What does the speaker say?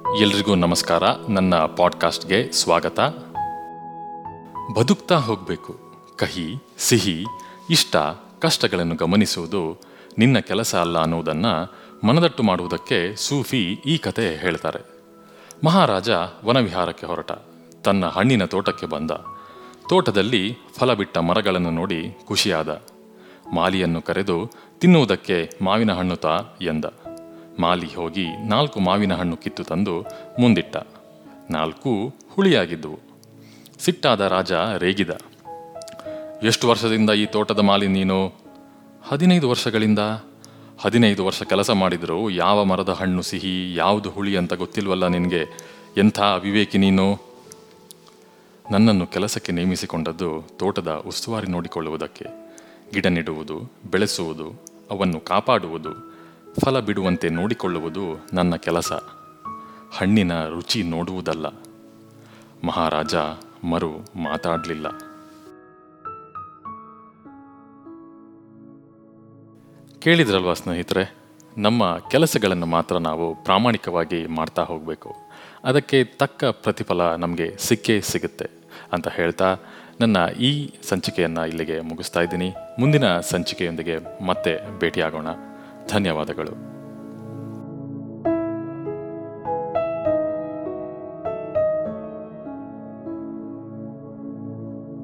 ಎಲ್ರಿಗೂ ನಮಸ್ಕಾರ. ನನ್ನ ಪಾಡ್ಕಾಸ್ಟ್ಗೆ ಸ್ವಾಗತ. ಬದುಕ್ತಾ ಹೋಗಬೇಕು. ಕಹಿ, ಸಿಹಿ, ಇಷ್ಟ, ಕಷ್ಟಗಳನ್ನು ಗಮನಿಸುವುದು ನಿನ್ನ ಕೆಲಸ ಅಲ್ಲ ಅನ್ನುವುದನ್ನು ಮನದಟ್ಟು ಮಾಡುವುದಕ್ಕೆ ಸೂಫಿ ಈ ಕತೆ ಹೇಳ್ತಾರೆ. ಮಹಾರಾಜ ವನವಿಹಾರಕ್ಕೆ ಹೊರಟ. ತನ್ನ ಹಣ್ಣಿನ ತೋಟಕ್ಕೆ ಬಂದ. ತೋಟದಲ್ಲಿ ಫಲ ಬಿಟ್ಟ ಮರಗಳನ್ನು ನೋಡಿ ಖುಷಿಯಾದ. ಮಾಲಿಯನ್ನು ಕರೆದು ತಿನ್ನುವುದಕ್ಕೆ ಮಾವಿನ ಹಣ್ಣು ತಾ ಎಂದ. ಮಾಲಿ ಹೋಗಿ ನಾಲ್ಕು ಮಾವಿನ ಹಣ್ಣು ಕಿತ್ತು ತಂದು ಮುಂದಿಟ್ಟ. ನಾಲ್ಕು ಹುಳಿಯಾಗಿದ್ದುವು. ಸಿಟ್ಟಾದ ರಾಜ ರೇಗಿದ. ಎಷ್ಟು ವರ್ಷದಿಂದ ಈ ತೋಟದ ಮಾಲಿ ನೀನು? ಹದಿನೈದು ವರ್ಷಗಳಿಂದ. ಹದಿನೈದು ವರ್ಷ ಕೆಲಸ ಮಾಡಿದರೂ ಯಾವ ಮರದ ಹಣ್ಣು ಸಿಹಿ, ಯಾವುದು ಹುಳಿ ಅಂತ ಗೊತ್ತಿಲ್ವಲ್ಲ ನಿನಗೆ? ಎಂಥ ಅವಿವೇಕಿ ನೀನು? ನನ್ನನ್ನು ಕೆಲಸಕ್ಕೆ ನೇಮಿಸಿಕೊಂಡದ್ದು ತೋಟದ ಉಸ್ತುವಾರಿ ನೋಡಿಕೊಳ್ಳುವುದಕ್ಕೆ. ಗಿಡ ನೆಡುವುದು, ಬೆಳೆಸುವುದು, ಅವನ್ನು ಕಾಪಾಡುವುದು ಫಲ ಬಿಡುವಂತೆ ನೋಡಿಕೊಳ್ಳುವುದು ನನ್ನ ಕೆಲಸ. ಹಣ್ಣಿನ ರುಚಿ ನೋಡುವುದಲ್ಲ. ಮಹಾರಾಜ ಮರು ಮಾತಾಡಲಿಲ್ಲ. ಕೇಳಿದ್ರಲ್ವಾ ಸ್ನೇಹಿತರೆ, ನಮ್ಮ ಕೆಲಸಗಳನ್ನು ಮಾತ್ರ ನಾವು ಪ್ರಾಮಾಣಿಕವಾಗಿ ಮಾಡ್ತಾ ಹೋಗಬೇಕು. ಅದಕ್ಕೆ ತಕ್ಕ ಪ್ರತಿಫಲ ನಮಗೆ ಸಿಕ್ಕೇ ಸಿಗುತ್ತೆ ಅಂತ ಹೇಳ್ತಾ ನನ್ನ ಈ ಸಂಚಿಕೆಯನ್ನು ಇಲ್ಲಿಗೆ ಮುಗಿಸ್ತಾ ಇದ್ದೀನಿ. ಮುಂದಿನ ಸಂಚಿಕೆಯೊಂದಿಗೆ ಮತ್ತೆ ಭೇಟಿಯಾಗೋಣ. ಧನ್ಯವಾದಗಳು